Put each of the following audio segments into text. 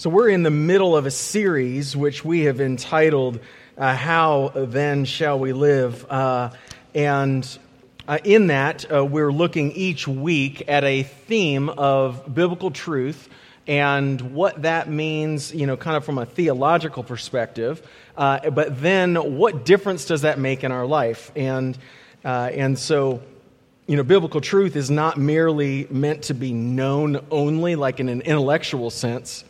So, we're in the middle of a series which we have entitled, uh, How Then Shall We Live? Uh, and uh, in that, uh, we're looking each week at a theme of biblical truth and what that means, you know, kind of from a theological perspective. Uh, but then, what difference does that make in our life? And, uh, and so, you know, biblical truth is not merely meant to be known only, like in an intellectual sense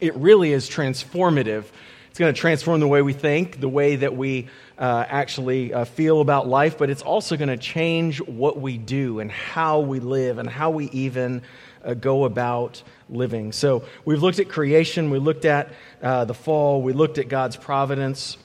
it really is transformative. It's going to transform the way we think, the way that we uh, actually uh, feel about life, but it's also going to change what we do and how we live and how we even uh, go about living. So we've looked at creation, we looked at uh, the fall, we looked at God's providence,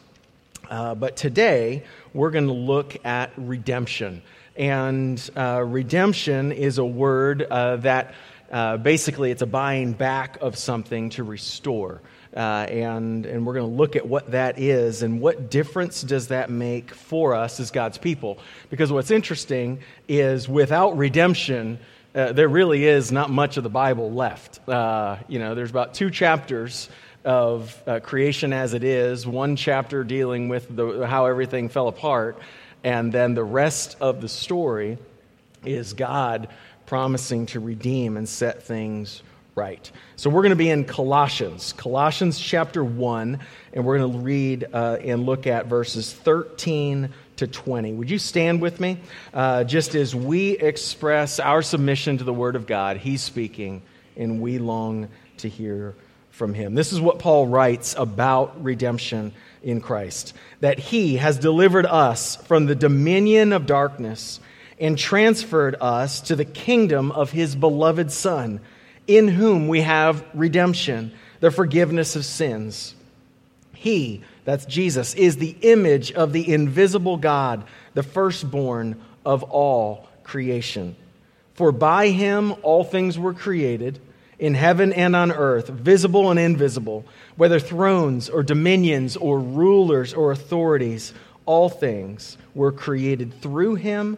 uh, but today we're going to look at redemption. And uh, redemption is a word that uh, basically, it's a buying back of something to restore. Uh, and, and we're going to look at what that is and what difference does that make for us as God's people. Because what's interesting is without redemption, uh, there really is not much of the Bible left. Uh, you know, there's about two chapters of uh, creation as it is, one chapter dealing with the, how everything fell apart, and then the rest of the story is God promising to redeem and set things right. So we're going to be in Colossians, Colossians chapter 1, and we're going to read uh, and look at verses 13 to 20. Would you stand with me? Uh, just as we express our submission to the Word of God, He's speaking, and we long to hear from Him. This is what Paul writes about redemption in Christ that He has delivered us from the dominion of darkness and transferred us to the kingdom of his beloved Son, in whom we have redemption, the forgiveness of sins. He, that's Jesus, is the image of the invisible God, the firstborn of all creation. For by him all things were created, in heaven and on earth, visible and invisible, whether thrones or dominions or rulers or authorities, all things were created through him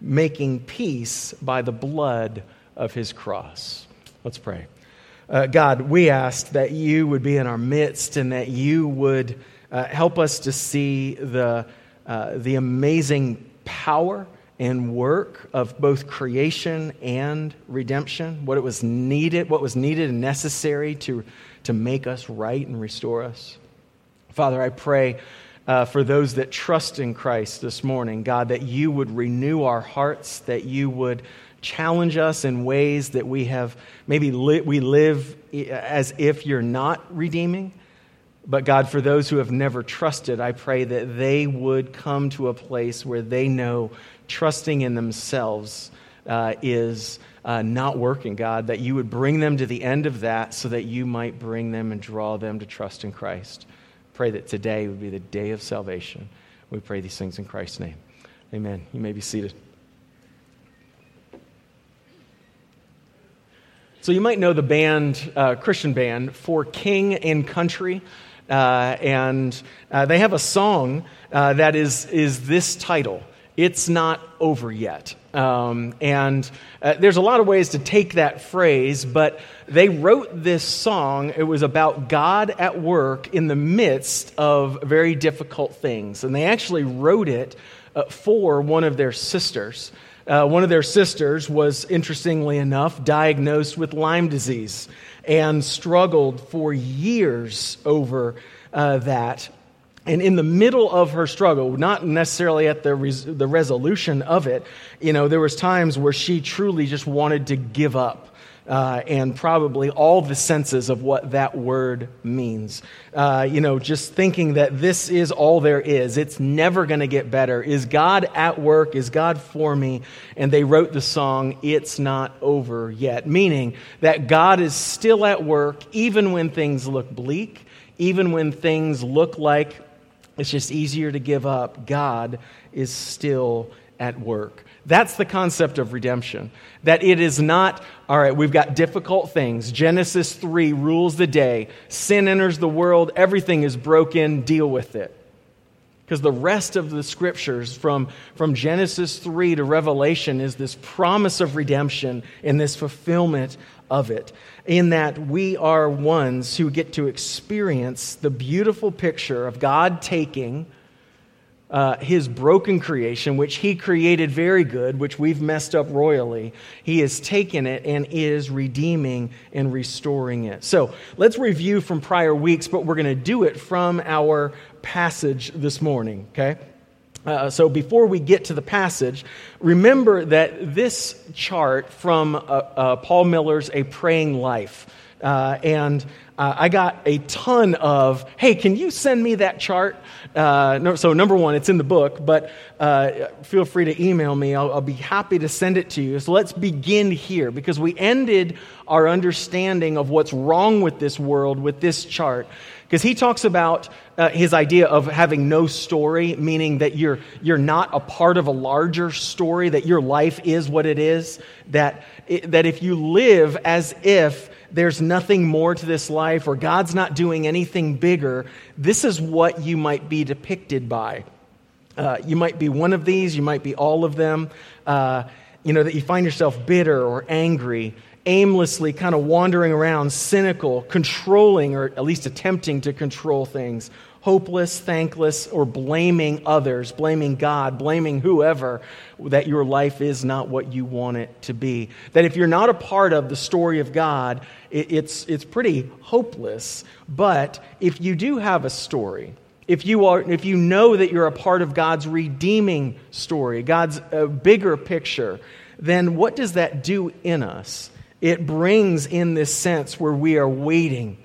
making peace by the blood of his cross. Let's pray. Uh, God, we ask that you would be in our midst and that you would uh, help us to see the, uh, the amazing power and work of both creation and redemption, what it was needed, what was needed and necessary to, to make us right and restore us. Father, I pray uh, for those that trust in Christ this morning, God, that you would renew our hearts, that you would challenge us in ways that we have maybe li- we live as if you're not redeeming. But God, for those who have never trusted, I pray that they would come to a place where they know trusting in themselves uh, is uh, not working, God, that you would bring them to the end of that so that you might bring them and draw them to trust in Christ. Pray that today would be the day of salvation. We pray these things in Christ's name. Amen. You may be seated. So, you might know the band, uh, Christian band, For King and Country. Uh, and uh, they have a song uh, that is, is this title It's Not Over Yet. Um, and uh, there's a lot of ways to take that phrase, but they wrote this song. It was about God at work in the midst of very difficult things. And they actually wrote it uh, for one of their sisters. Uh, one of their sisters was, interestingly enough, diagnosed with Lyme disease and struggled for years over uh, that. And in the middle of her struggle, not necessarily at the, res- the resolution of it, you know, there was times where she truly just wanted to give up. uh, and probably all the senses of what that word means. Uh, you know, just thinking that this is all there is, it's never going to get better. Is God at work? Is God for me? And they wrote the song, It's Not Over Yet, meaning that God is still at work even when things look bleak, even when things look like it's just easier to give up. God is still at work. That's the concept of redemption. That it is not, all right, we've got difficult things. Genesis 3 rules the day. Sin enters the world. Everything is broken. Deal with it. Because the rest of the scriptures, from, from Genesis 3 to Revelation, is this promise of redemption and this fulfillment of it. In that we are ones who get to experience the beautiful picture of God taking uh, his broken creation, which he created very good, which we've messed up royally, he has taken it and is redeeming and restoring it. So let's review from prior weeks, but we're going to do it from our passage this morning, okay? Uh, so before we get to the passage, remember that this chart from uh, uh, Paul Miller's A Praying Life, uh, and uh, I got a ton of, hey, can you send me that chart? Uh, no, so, number one, it's in the book, but uh, feel free to email me. I'll, I'll, be happy to send it to you. So, let's begin here because we ended our understanding of what's wrong with this world with this chart. Because he talks about uh, his idea of having no story, meaning that you're, you're not a part of a larger story, that your life is what it is, that, that if you live as if there's nothing more to this life or God's not doing anything bigger, this is what you might be depicted by. Uh, you might be one of these, you might be all of them. Uh, you know, that you find yourself bitter or angry, aimlessly kind of wandering around, cynical, controlling, or at least attempting to control things, hopeless, thankless, or blaming others, blaming God, blaming whoever, that your life is not what you want it to be. That if you're not a part of the story of God, it's, it's pretty hopeless. But if you do have a story, if you, are, if you know that you're a part of God's redeeming story, God's uh, bigger picture, then what does that do in us? It brings in this sense where we are waiting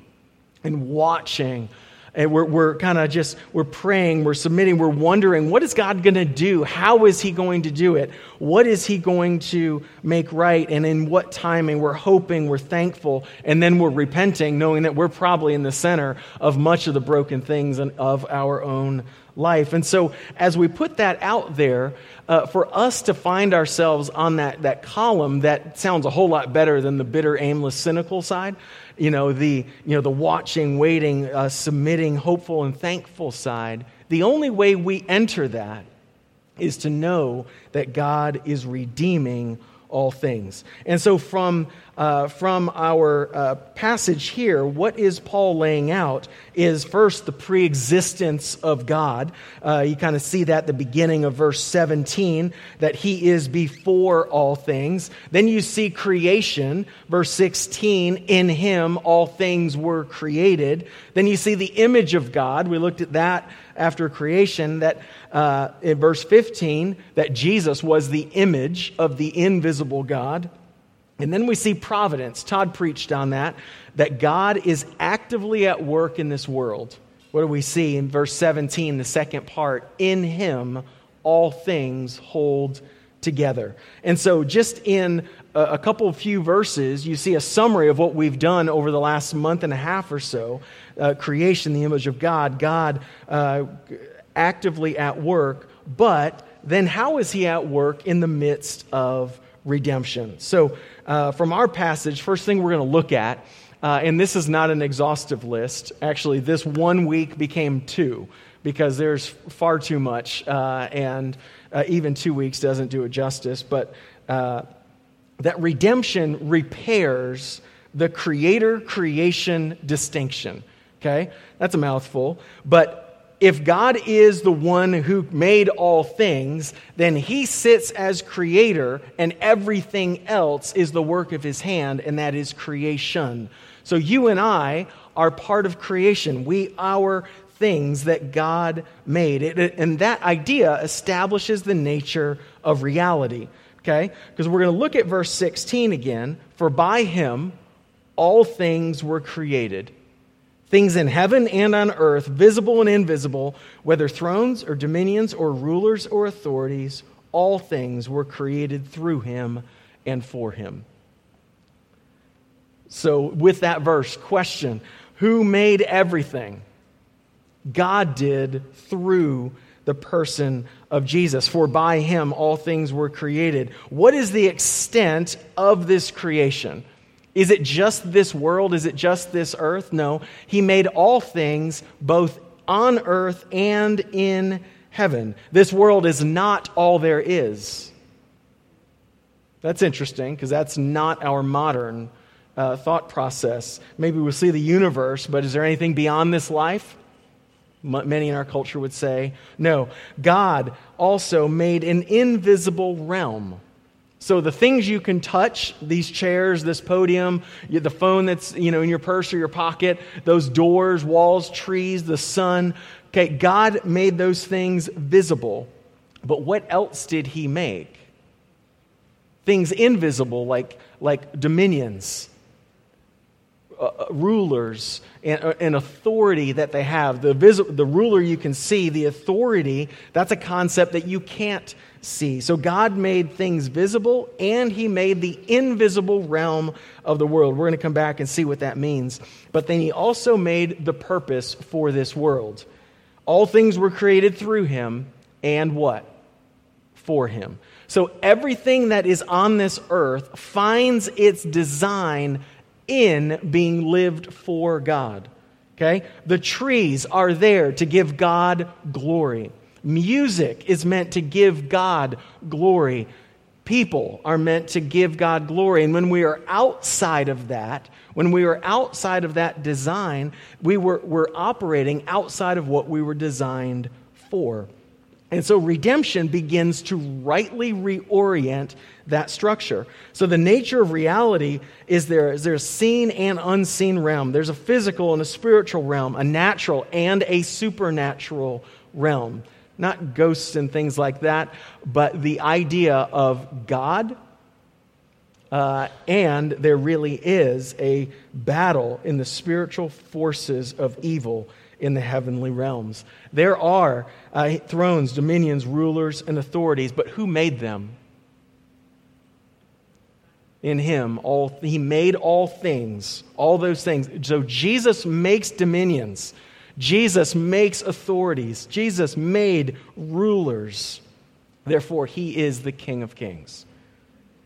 and watching. And we're, we're kind of just we're praying we're submitting we're wondering what is god going to do? How is he going to do it? What is he going to make right? And in what timing? We're hoping we're thankful and then we're repenting knowing that we're probably in the center of much of the broken things and of our own life. And so as we put that out there uh, for us to find ourselves on that, that column that sounds a whole lot better than the bitter aimless cynical side. You know, the, you know, the watching, waiting, uh, submitting, hopeful, and thankful side, the only way we enter that is to know that God is redeeming all things. And so, from, uh, from our uh, passage here, what is Paul laying out is first the pre existence of God. Uh, you kind of see that at the beginning of verse 17, that he is before all things. Then you see creation, verse 16, in him all things were created. Then you see the image of God. We looked at that after creation that uh, in verse 15 that jesus was the image of the invisible god. And then we see providence. Todd preached on that that god is actively at work in this world. What do we see in verse 17 the second part? In him all things hold together. And so just in a couple of few verses, you see a summary of what we've done over the last month and a half or so. Uh, creation, the image of God, God uh, actively at work, but then how is He at work in the midst of redemption? So, uh, from our passage, first thing we're going to look at, uh, and this is not an exhaustive list. Actually, this one week became two because there's far too much, uh, and uh, even two weeks doesn't do it justice. But that redemption repairs the creator creation distinction. Okay? That's a mouthful. But if God is the one who made all things, then he sits as creator, and everything else is the work of his hand, and that is creation. So you and I are part of creation. We are things that God made. And that idea establishes the nature of reality. Okay? Because we're going to look at verse 16 again. For by him all things were created things in heaven and on earth, visible and invisible, whether thrones or dominions or rulers or authorities, all things were created through him and for him. So, with that verse, question Who made everything? God did through the person of Jesus. For by him all things were created. What is the extent of this creation? Is it just this world? Is it just this earth? No. He made all things, both on earth and in heaven. This world is not all there is. That's interesting because that's not our modern uh, thought process. Maybe we'll see the universe, but is there anything beyond this life? Many in our culture would say no. God also made an invisible realm so the things you can touch, these chairs, this podium, the phone that's, you know, in your purse or your pocket, those doors, walls, trees, the sun, okay, God made those things visible. But what else did he make? Things invisible like like dominions, uh, uh, rulers and, uh, and, authority that they have. The, the ruler you can see, the authority, that's a concept that you can't see. So God made things visible and he made the invisible realm of the world. We're going to come back and see what that means. But then he also made the purpose for this world. All things were created through him and what? For him. So everything that is on this earth finds its design in being lived for God. Okay? The trees are there to give God glory. Music is meant to give God glory. People are meant to give God glory. And when we are outside of that, when we are outside of that design, we were, we're operating outside of what we were designed for. And so redemption begins to rightly reorient that structure. So the nature of reality is there is there's seen and unseen realm. There's a physical and a spiritual realm, a natural and a supernatural realm. Not ghosts and things like that, but the idea of God. Uh, and there really is a battle in the spiritual forces of evil in the heavenly realms. There are uh, thrones, dominions, rulers, and authorities, but who made them? In him, all, he made all things, all those things. So Jesus makes dominions. Jesus makes authorities. Jesus made rulers. Therefore, he is the King of kings.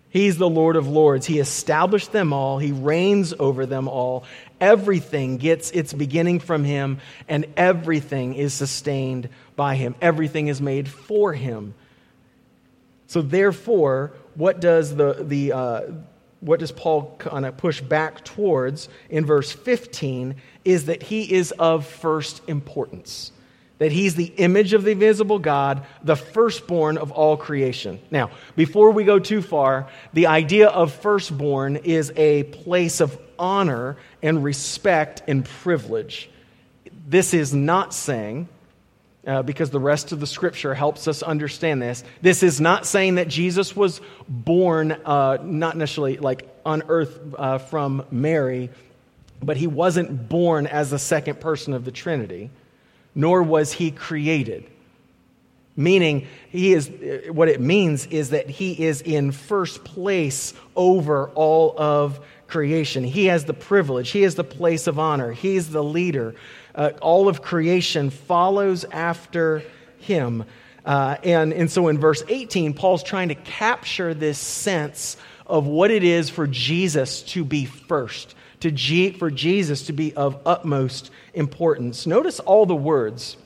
He's the Lord of lords. He established them all, he reigns over them all. Everything gets its beginning from him, and everything is sustained by him. Everything is made for him. So, therefore, what does the, the uh, what does Paul kind of push back towards in verse 15 is that he is of first importance. That he's the image of the invisible God, the firstborn of all creation. Now, before we go too far, the idea of firstborn is a place of honor and respect and privilege. This is not saying, uh, because the rest of the scripture helps us understand this, this is not saying that Jesus was born, uh, not necessarily like on earth uh, from Mary, but he wasn't born as the second person of the Trinity, nor was he created meaning he is what it means is that he is in first place over all of creation. He has the privilege, he has the place of honor, he's the leader. Uh, all of creation follows after him. Uh, and, and so in verse 18, Paul's trying to capture this sense of what it is for Jesus to be first, to G, for Jesus to be of utmost importance. Notice all the words.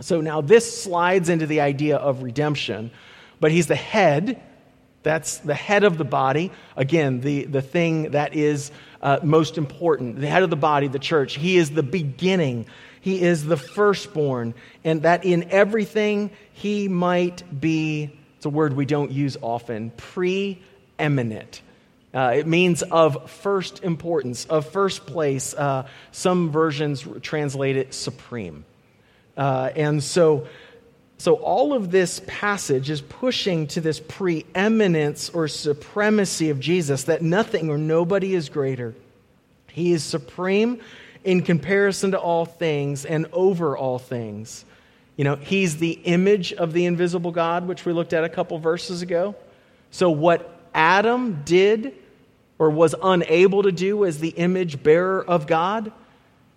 So now this slides into the idea of redemption, but he's the head that's the head of the body. Again, the, the thing that is uh, most important. The head of the body, the church. He is the beginning. He is the firstborn. And that in everything he might be, it's a word we don't use often, preeminent. Uh, it means of first importance, of first place. Uh, some versions translate it supreme. Uh, and so So, all of this passage is pushing to this preeminence or supremacy of Jesus that nothing or nobody is greater. He is supreme in comparison to all things and over all things. You know, he's the image of the invisible God, which we looked at a couple verses ago. So, what Adam did or was unable to do as the image bearer of God,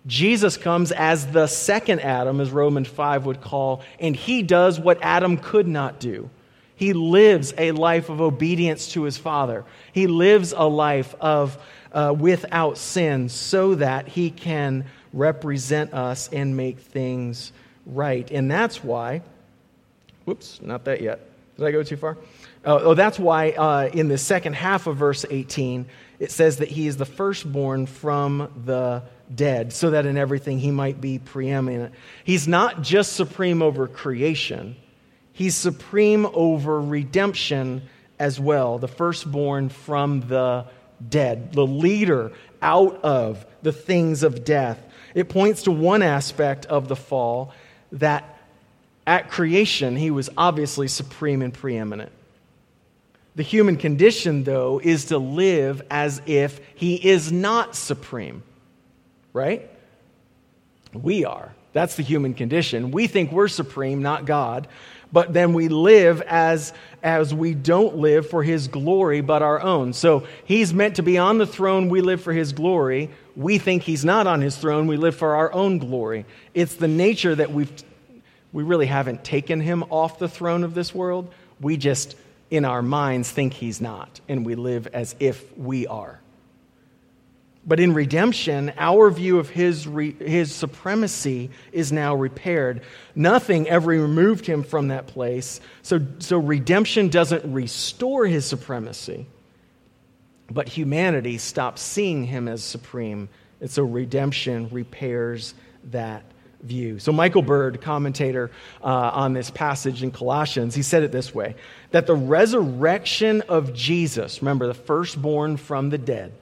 Jesus comes as the second Adam, as Romans 5 would call, and he does what Adam could not do. He lives a life of obedience to his Father. He lives a life of uh, without sin so that he can represent us and make things right. And that's why, whoops, not that yet. Did I go too far? Uh, oh, that's why uh, in the second half of verse 18, it says that he is the firstborn from the dead, so that in everything he might be preeminent. He's not just supreme over creation, he's supreme over redemption as well, the firstborn from the dead, the leader out of the things of death. It points to one aspect of the fall that at creation he was obviously supreme and preeminent. The human condition, though, is to live as if he is not supreme right? We are. That's the human condition. We think we're supreme, not God. But then we live as, as we don't live for his glory, but our own. So he's meant to be on the throne. We live for his glory. We think he's not on his throne. We live for our own glory. It's the nature that we've, we really haven't taken him off the throne of this world. We just, in our minds, think he's not. And we live as if we are. But in redemption, our view of his, re, his supremacy is now repaired. Nothing ever removed him from that place. So, so redemption doesn't restore his supremacy, but humanity stops seeing him as supreme. And so redemption repairs that view. So, Michael Bird, commentator uh, on this passage in Colossians, he said it this way that the resurrection of Jesus, remember the firstborn from the dead,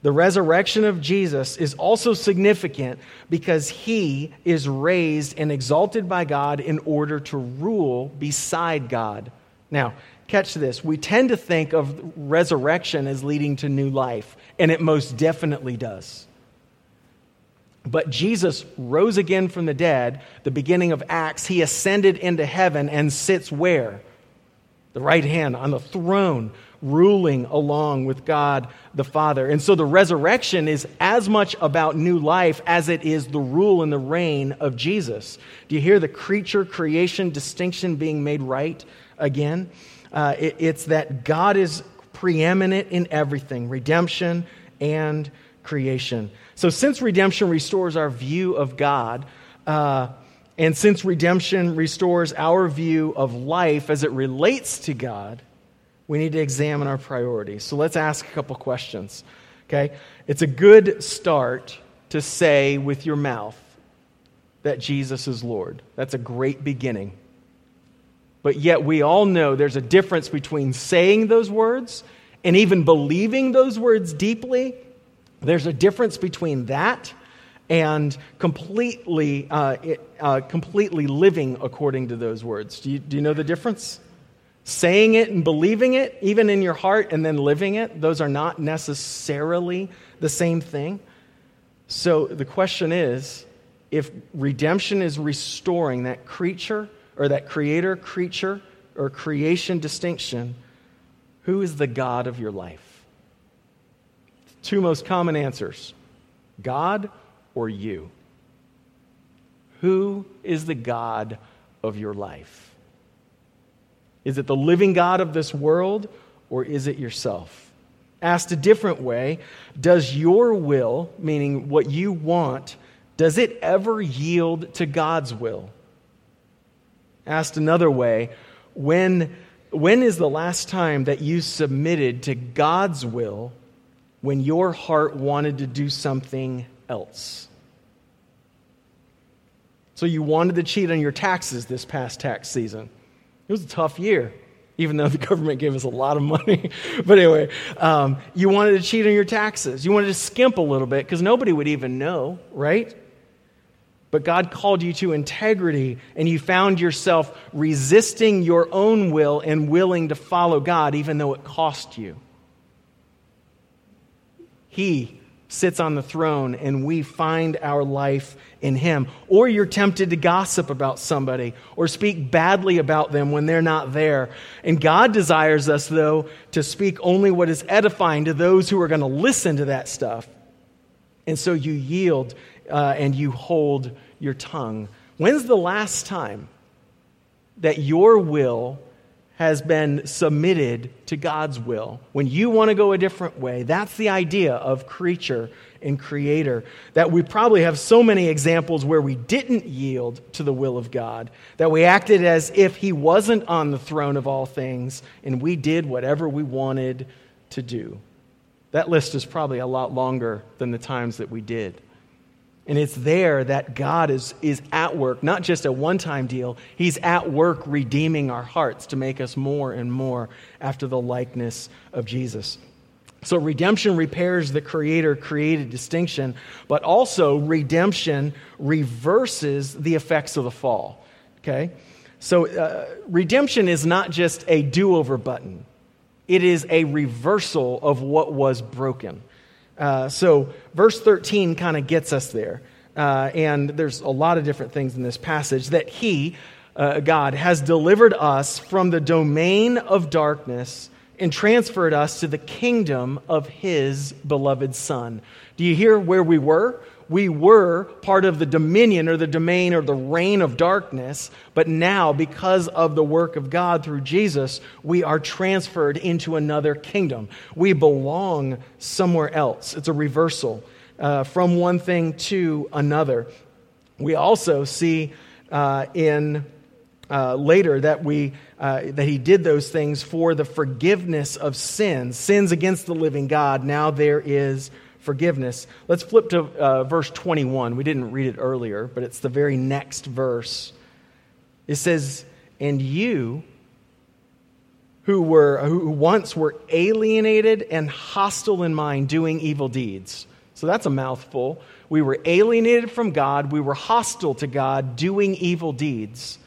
the resurrection of Jesus is also significant because he is raised and exalted by God in order to rule beside God. Now, catch this. We tend to think of resurrection as leading to new life, and it most definitely does. But Jesus rose again from the dead, the beginning of Acts. He ascended into heaven and sits where? The right hand on the throne ruling along with God the Father. And so the resurrection is as much about new life as it is the rule and the reign of Jesus. Do you hear the creature creation distinction being made right again? Uh, it, it's that God is preeminent in everything redemption and creation. So, since redemption restores our view of God, uh, and since redemption restores our view of life as it relates to God, we need to examine our priorities. So let's ask a couple questions. Okay? It's a good start to say with your mouth that Jesus is Lord. That's a great beginning. But yet, we all know there's a difference between saying those words and even believing those words deeply. There's a difference between that and completely, uh, uh, completely living according to those words. Do you, do you know the difference? saying it and believing it, even in your heart, and then living it, those are not necessarily the same thing. So the question is if redemption is restoring that creature or that creator creature or creation distinction, who is the God of your life? Two most common answers God or you? Who is the God of your life? Is it the living God of this world, or is it yourself? Asked a different way, does your will, meaning what you want, does it ever yield to God's will? Asked another way, when, when is the last time that you submitted to God's will when your heart wanted to do something else? So you wanted to cheat on your taxes this past tax season. It was a tough year, even though the government gave us a lot of money. but anyway, um, you wanted to cheat on your taxes. You wanted to skimp a little bit because nobody would even know, right? but God called you to integrity, and you found yourself resisting your own will and willing to follow God, even though it cost you. He sits on the throne, and we find our life in Him. Or you're tempted to gossip about somebody or speak badly about them when they're not there. And God desires us, though, to speak only what is edifying to those who are going to listen to that stuff. And so you yield uh, and you hold your tongue. When's the last time that your will has been submitted to God's will? When you want to go a different way, that's the idea of creature and creator. That we probably have so many examples where we didn't yield to the will of God, that we acted as if He wasn't on the throne of all things, and we did whatever we wanted to do. That list is probably a lot longer than the times that we did. And it's there that God is, is at work, not just a one time deal. He's at work redeeming our hearts to make us more and more after the likeness of Jesus. So, redemption repairs the creator created distinction, but also redemption reverses the effects of the fall. Okay? So, uh, redemption is not just a do over button, it is a reversal of what was broken. Uh, so, verse 13 kind of gets us there. Uh, and there's a lot of different things in this passage that He, uh, God, has delivered us from the domain of darkness and transferred us to the kingdom of His beloved Son. Do you hear where we were? We were part of the dominion or the domain or the reign of darkness, but now, because of the work of God through Jesus, we are transferred into another kingdom. We belong somewhere else. It's a reversal uh, from one thing to another. We also see uh, in uh, later that we uh, that he did those things for the forgiveness of sins, sins against the living God. Now there is forgiveness. Let's flip to uh, verse 21. We didn't read it earlier, but it's the very next verse. It says, And you who were who once were alienated and hostile in mind doing evil deeds. So that's a mouthful. We were alienated from God, we were hostile to God doing evil deeds.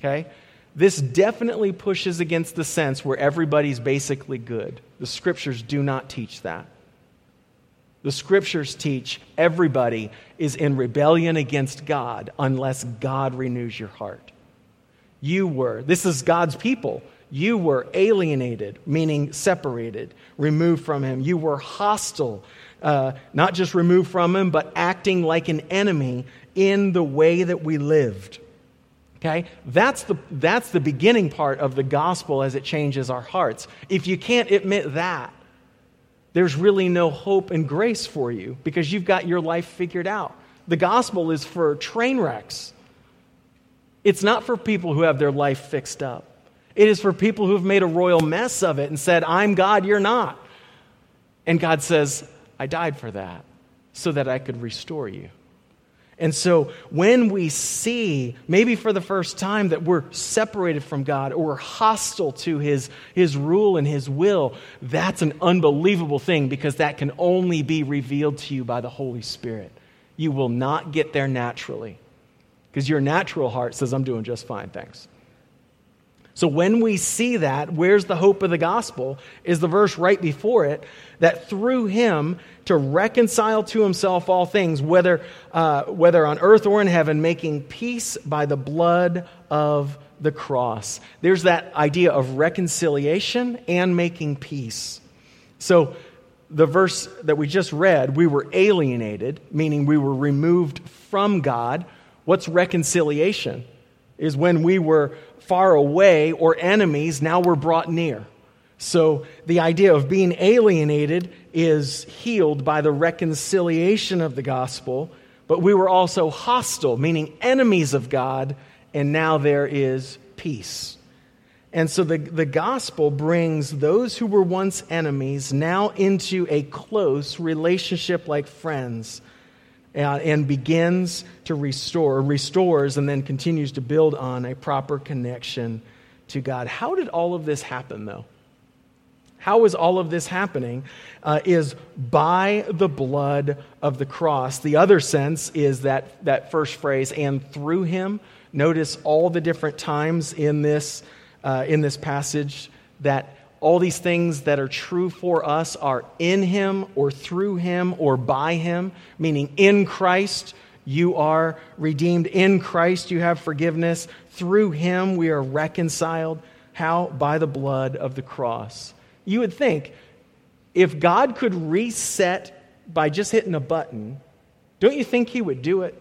Okay? This definitely pushes against the sense where everybody's basically good. The scriptures do not teach that. The scriptures teach everybody is in rebellion against God unless God renews your heart. You were, this is God's people. You were alienated, meaning separated, removed from Him. You were hostile, uh, not just removed from Him, but acting like an enemy in the way that we lived. Okay? That's the, that's the beginning part of the gospel as it changes our hearts. If you can't admit that, there's really no hope and grace for you because you've got your life figured out. The gospel is for train wrecks. It's not for people who have their life fixed up. It is for people who have made a royal mess of it and said, I'm God, you're not. And God says, I died for that so that I could restore you. And so when we see, maybe for the first time, that we're separated from God or we're hostile to his, his rule and His will, that's an unbelievable thing because that can only be revealed to you by the Holy Spirit. You will not get there naturally because your natural heart says, I'm doing just fine, thanks. So when we see that, where's the hope of the gospel? Is the verse right before it that through him to reconcile to himself all things, whether, uh, whether on earth or in heaven, making peace by the blood of the cross. There's that idea of reconciliation and making peace. So the verse that we just read, we were alienated, meaning we were removed from God. What's reconciliation? Is when we were far away or enemies, now we're brought near. So the idea of being alienated is healed by the reconciliation of the gospel, but we were also hostile, meaning enemies of God, and now there is peace. And so the, the gospel brings those who were once enemies now into a close relationship like friends and begins to restore, restores, and then continues to build on a proper connection to God. How did all of this happen, though? How is all of this happening? Uh, is by the blood of the cross. The other sense is that, that first phrase, and through him. Notice all the different times in this, uh, in this passage that all these things that are true for us are in him or through him or by him, meaning in Christ you are redeemed. In Christ you have forgiveness. Through him we are reconciled. How? By the blood of the cross. You would think if God could reset by just hitting a button, don't you think he would do it?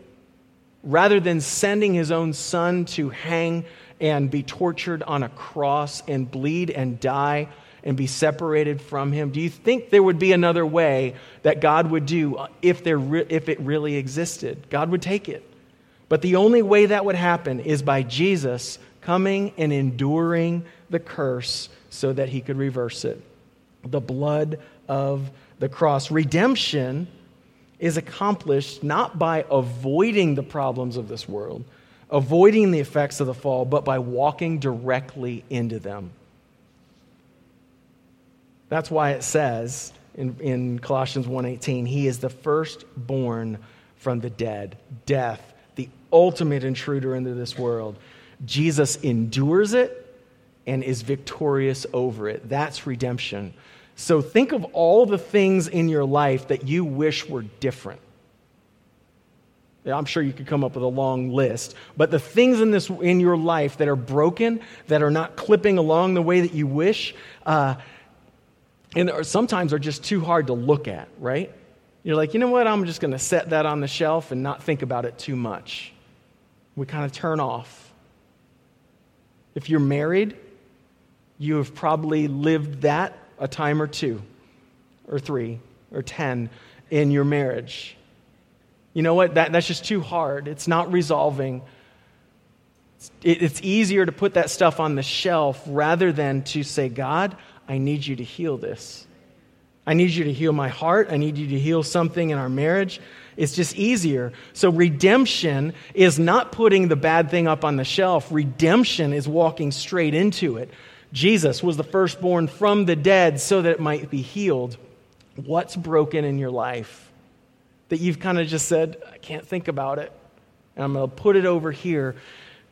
Rather than sending his own son to hang and be tortured on a cross and bleed and die and be separated from him? Do you think there would be another way that God would do uh, if, there re- if it really existed? God would take it. But the only way that would happen is by Jesus coming and enduring the curse so that he could reverse it. The blood of the cross. Redemption is accomplished not by avoiding the problems of this world, avoiding the effects of the fall, but by walking directly into them. That's why it says in, in Colossians 1:18, he is the firstborn from the dead, death, the ultimate intruder into this world. Jesus endures it and is victorious over it. That's redemption. So think of all the things in your life that you wish were different. I'm sure you could come up with a long list, but the things in this in your life that are broken, that are not clipping along the way that you wish, uh, and are, sometimes are just too hard to look at. Right? You're like, you know what? I'm just going to set that on the shelf and not think about it too much. We kind of turn off. If you're married, you have probably lived that a time or two, or three, or ten in your marriage. You know what? That, that's just too hard. It's not resolving. It, it's easier to put that stuff on the shelf rather than to say, God, I need you to heal this. I need you to heal my heart. I need you to heal something in our marriage. It's just easier. So, redemption is not putting the bad thing up on the shelf, redemption is walking straight into it. Jesus was the firstborn from the dead so that it might be healed. What's broken in your life that you've kind of just said, I can't think about it, and I'm going to put it over here?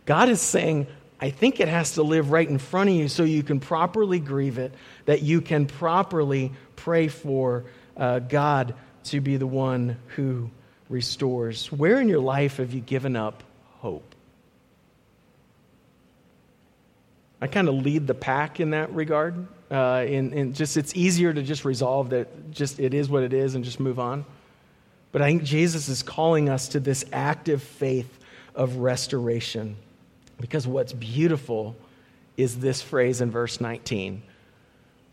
God is saying, I think it has to live right in front of you so you can properly grieve it, that you can properly pray for uh, God to be the one who restores. Where in your life have you given up hope? I kind of lead the pack in that regard. Uh, in, in just it's easier to just resolve that just it is what it is and just move on. But I think Jesus is calling us to this active faith of restoration. Because what's beautiful is this phrase in verse 19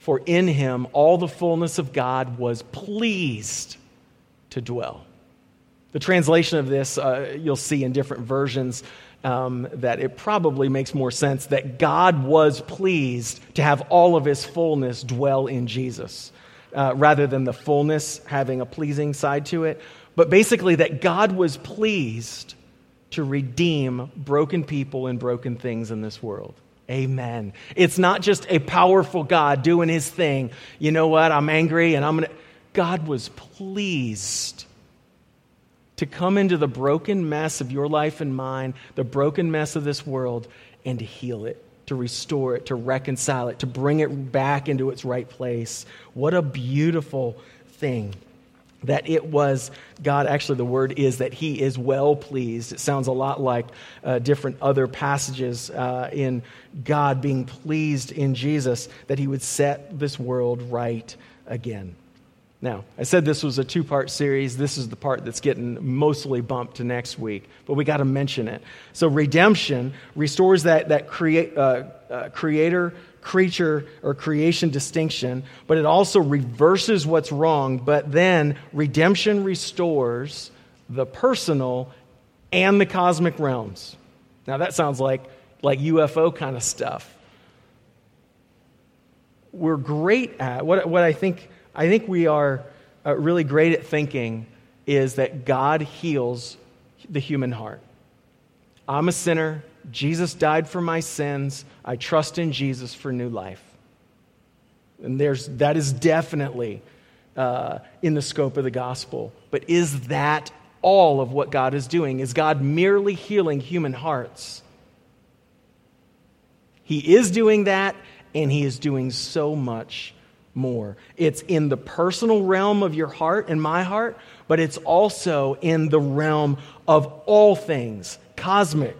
For in him all the fullness of God was pleased to dwell. The translation of this, uh, you'll see in different versions, um, that it probably makes more sense that God was pleased to have all of his fullness dwell in Jesus, uh, rather than the fullness having a pleasing side to it. But basically, that God was pleased to redeem broken people and broken things in this world. Amen. It's not just a powerful God doing his thing. You know what? I'm angry and I'm going to. God was pleased to come into the broken mess of your life and mine, the broken mess of this world, and to heal it, to restore it, to reconcile it, to bring it back into its right place. What a beautiful thing that it was God. Actually, the word is that He is well pleased. It sounds a lot like uh, different other passages uh, in God being pleased in Jesus that He would set this world right again. Now, I said this was a two part series. This is the part that's getting mostly bumped to next week, but we got to mention it. So, redemption restores that, that create, uh, uh, creator creature or creation distinction, but it also reverses what's wrong. But then redemption restores the personal and the cosmic realms. Now, that sounds like, like UFO kind of stuff. We're great at what, what I think I think we are uh, really great at thinking is that God heals the human heart. I'm a sinner. Jesus died for my sins. I trust in Jesus for new life. And there's, that is definitely uh, in the scope of the gospel. But is that all of what God is doing? Is God merely healing human hearts? He is doing that, and He is doing so much more. It's in the personal realm of your heart and my heart, but it's also in the realm of all things, cosmic,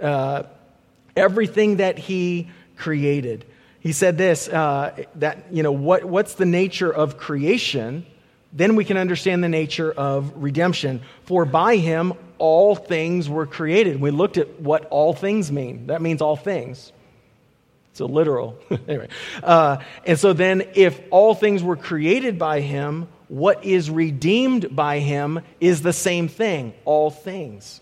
uh, everything that He created. He said this uh, that, you know, what, what's the nature of creation? Then we can understand the nature of redemption. For by him all things were created. We looked at what all things mean. That means all things. It's a literal. anyway. Uh, and so then, if all things were created by him, what is redeemed by him is the same thing all things.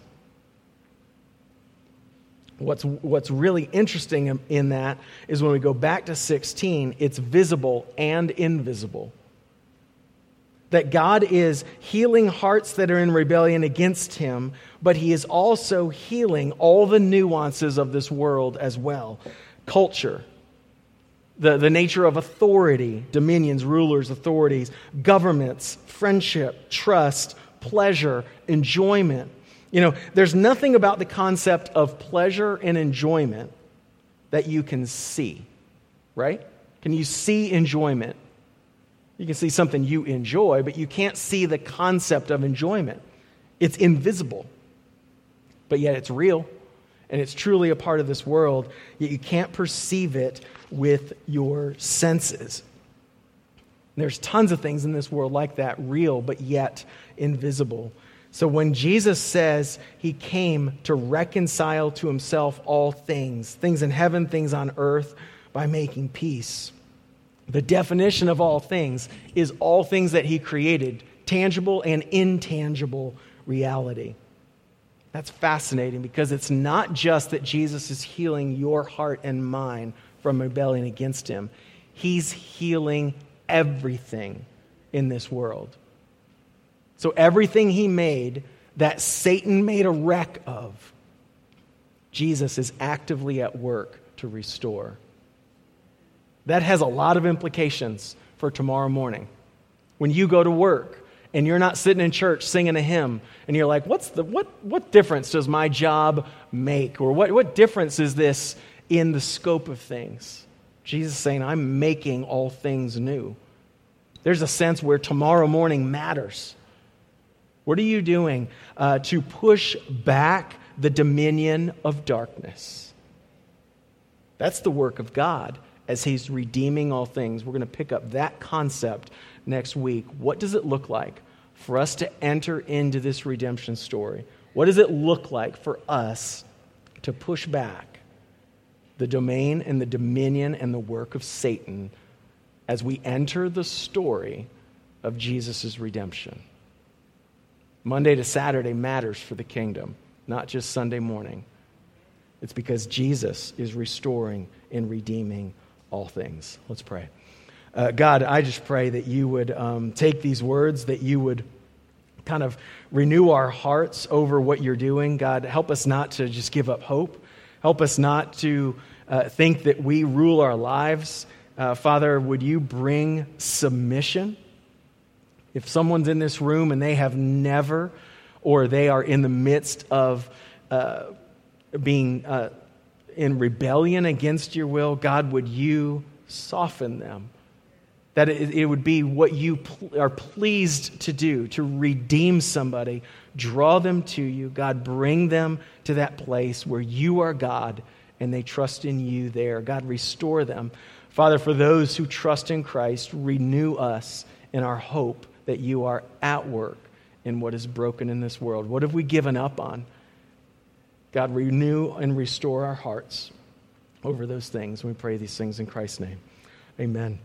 What's, what's really interesting in that is when we go back to 16, it's visible and invisible. That God is healing hearts that are in rebellion against Him, but He is also healing all the nuances of this world as well culture, the, the nature of authority, dominions, rulers, authorities, governments, friendship, trust, pleasure, enjoyment you know, there's nothing about the concept of pleasure and enjoyment that you can see, right? Can you see enjoyment? You can see something you enjoy, but you can't see the concept of enjoyment. It's invisible, but yet it's real and it's truly a part of this world, yet you can't perceive it with your senses. There's tons of things in this world like that, real, but yet invisible. So when Jesus says he came to reconcile to himself all things, things in heaven, things on earth, by making peace, the definition of all things is all things that he created, tangible and intangible reality. That's fascinating because it's not just that Jesus is healing your heart and mind from rebellion against him, he's healing everything in this world. So everything he made that Satan made a wreck of, Jesus is actively at work to restore. That has a lot of implications for tomorrow morning. When you go to work and you're not sitting in church singing a hymn and you're like, What's the, what, what difference does my job make? Or what, what difference is this in the scope of things? Jesus saying, I'm making all things new. There's a sense where tomorrow morning matters. What are you doing uh, to push back the dominion of darkness? That's the work of God as He's redeeming all things. We're going to pick up that concept next week. What does it look like for us to enter into this redemption story? What does it look like for us to push back the domain and the dominion and the work of Satan as we enter the story of Jesus' redemption? Monday to Saturday matters for the kingdom, not just Sunday morning. It's because Jesus is restoring and redeeming all things. Let's pray. Uh, God, I just pray that you would um, take these words, that you would kind of renew our hearts over what you're doing. God, help us not to just give up hope. Help us not to uh, think that we rule our lives. Uh, Father, would you bring submission? If someone's in this room and they have never, or they are in the midst of uh, being uh, in rebellion against your will, God, would you soften them? That it, would be what you are pleased to do, to redeem somebody, draw them to you. God, bring them to that place where you are God and they trust in you there. God, restore them. Father, for those who trust in Christ, renew us in our hope that you are at work in what is broken in this world. What have we given up on? God, renew and restore our hearts over those things. We pray these things in Christ's name. Amen.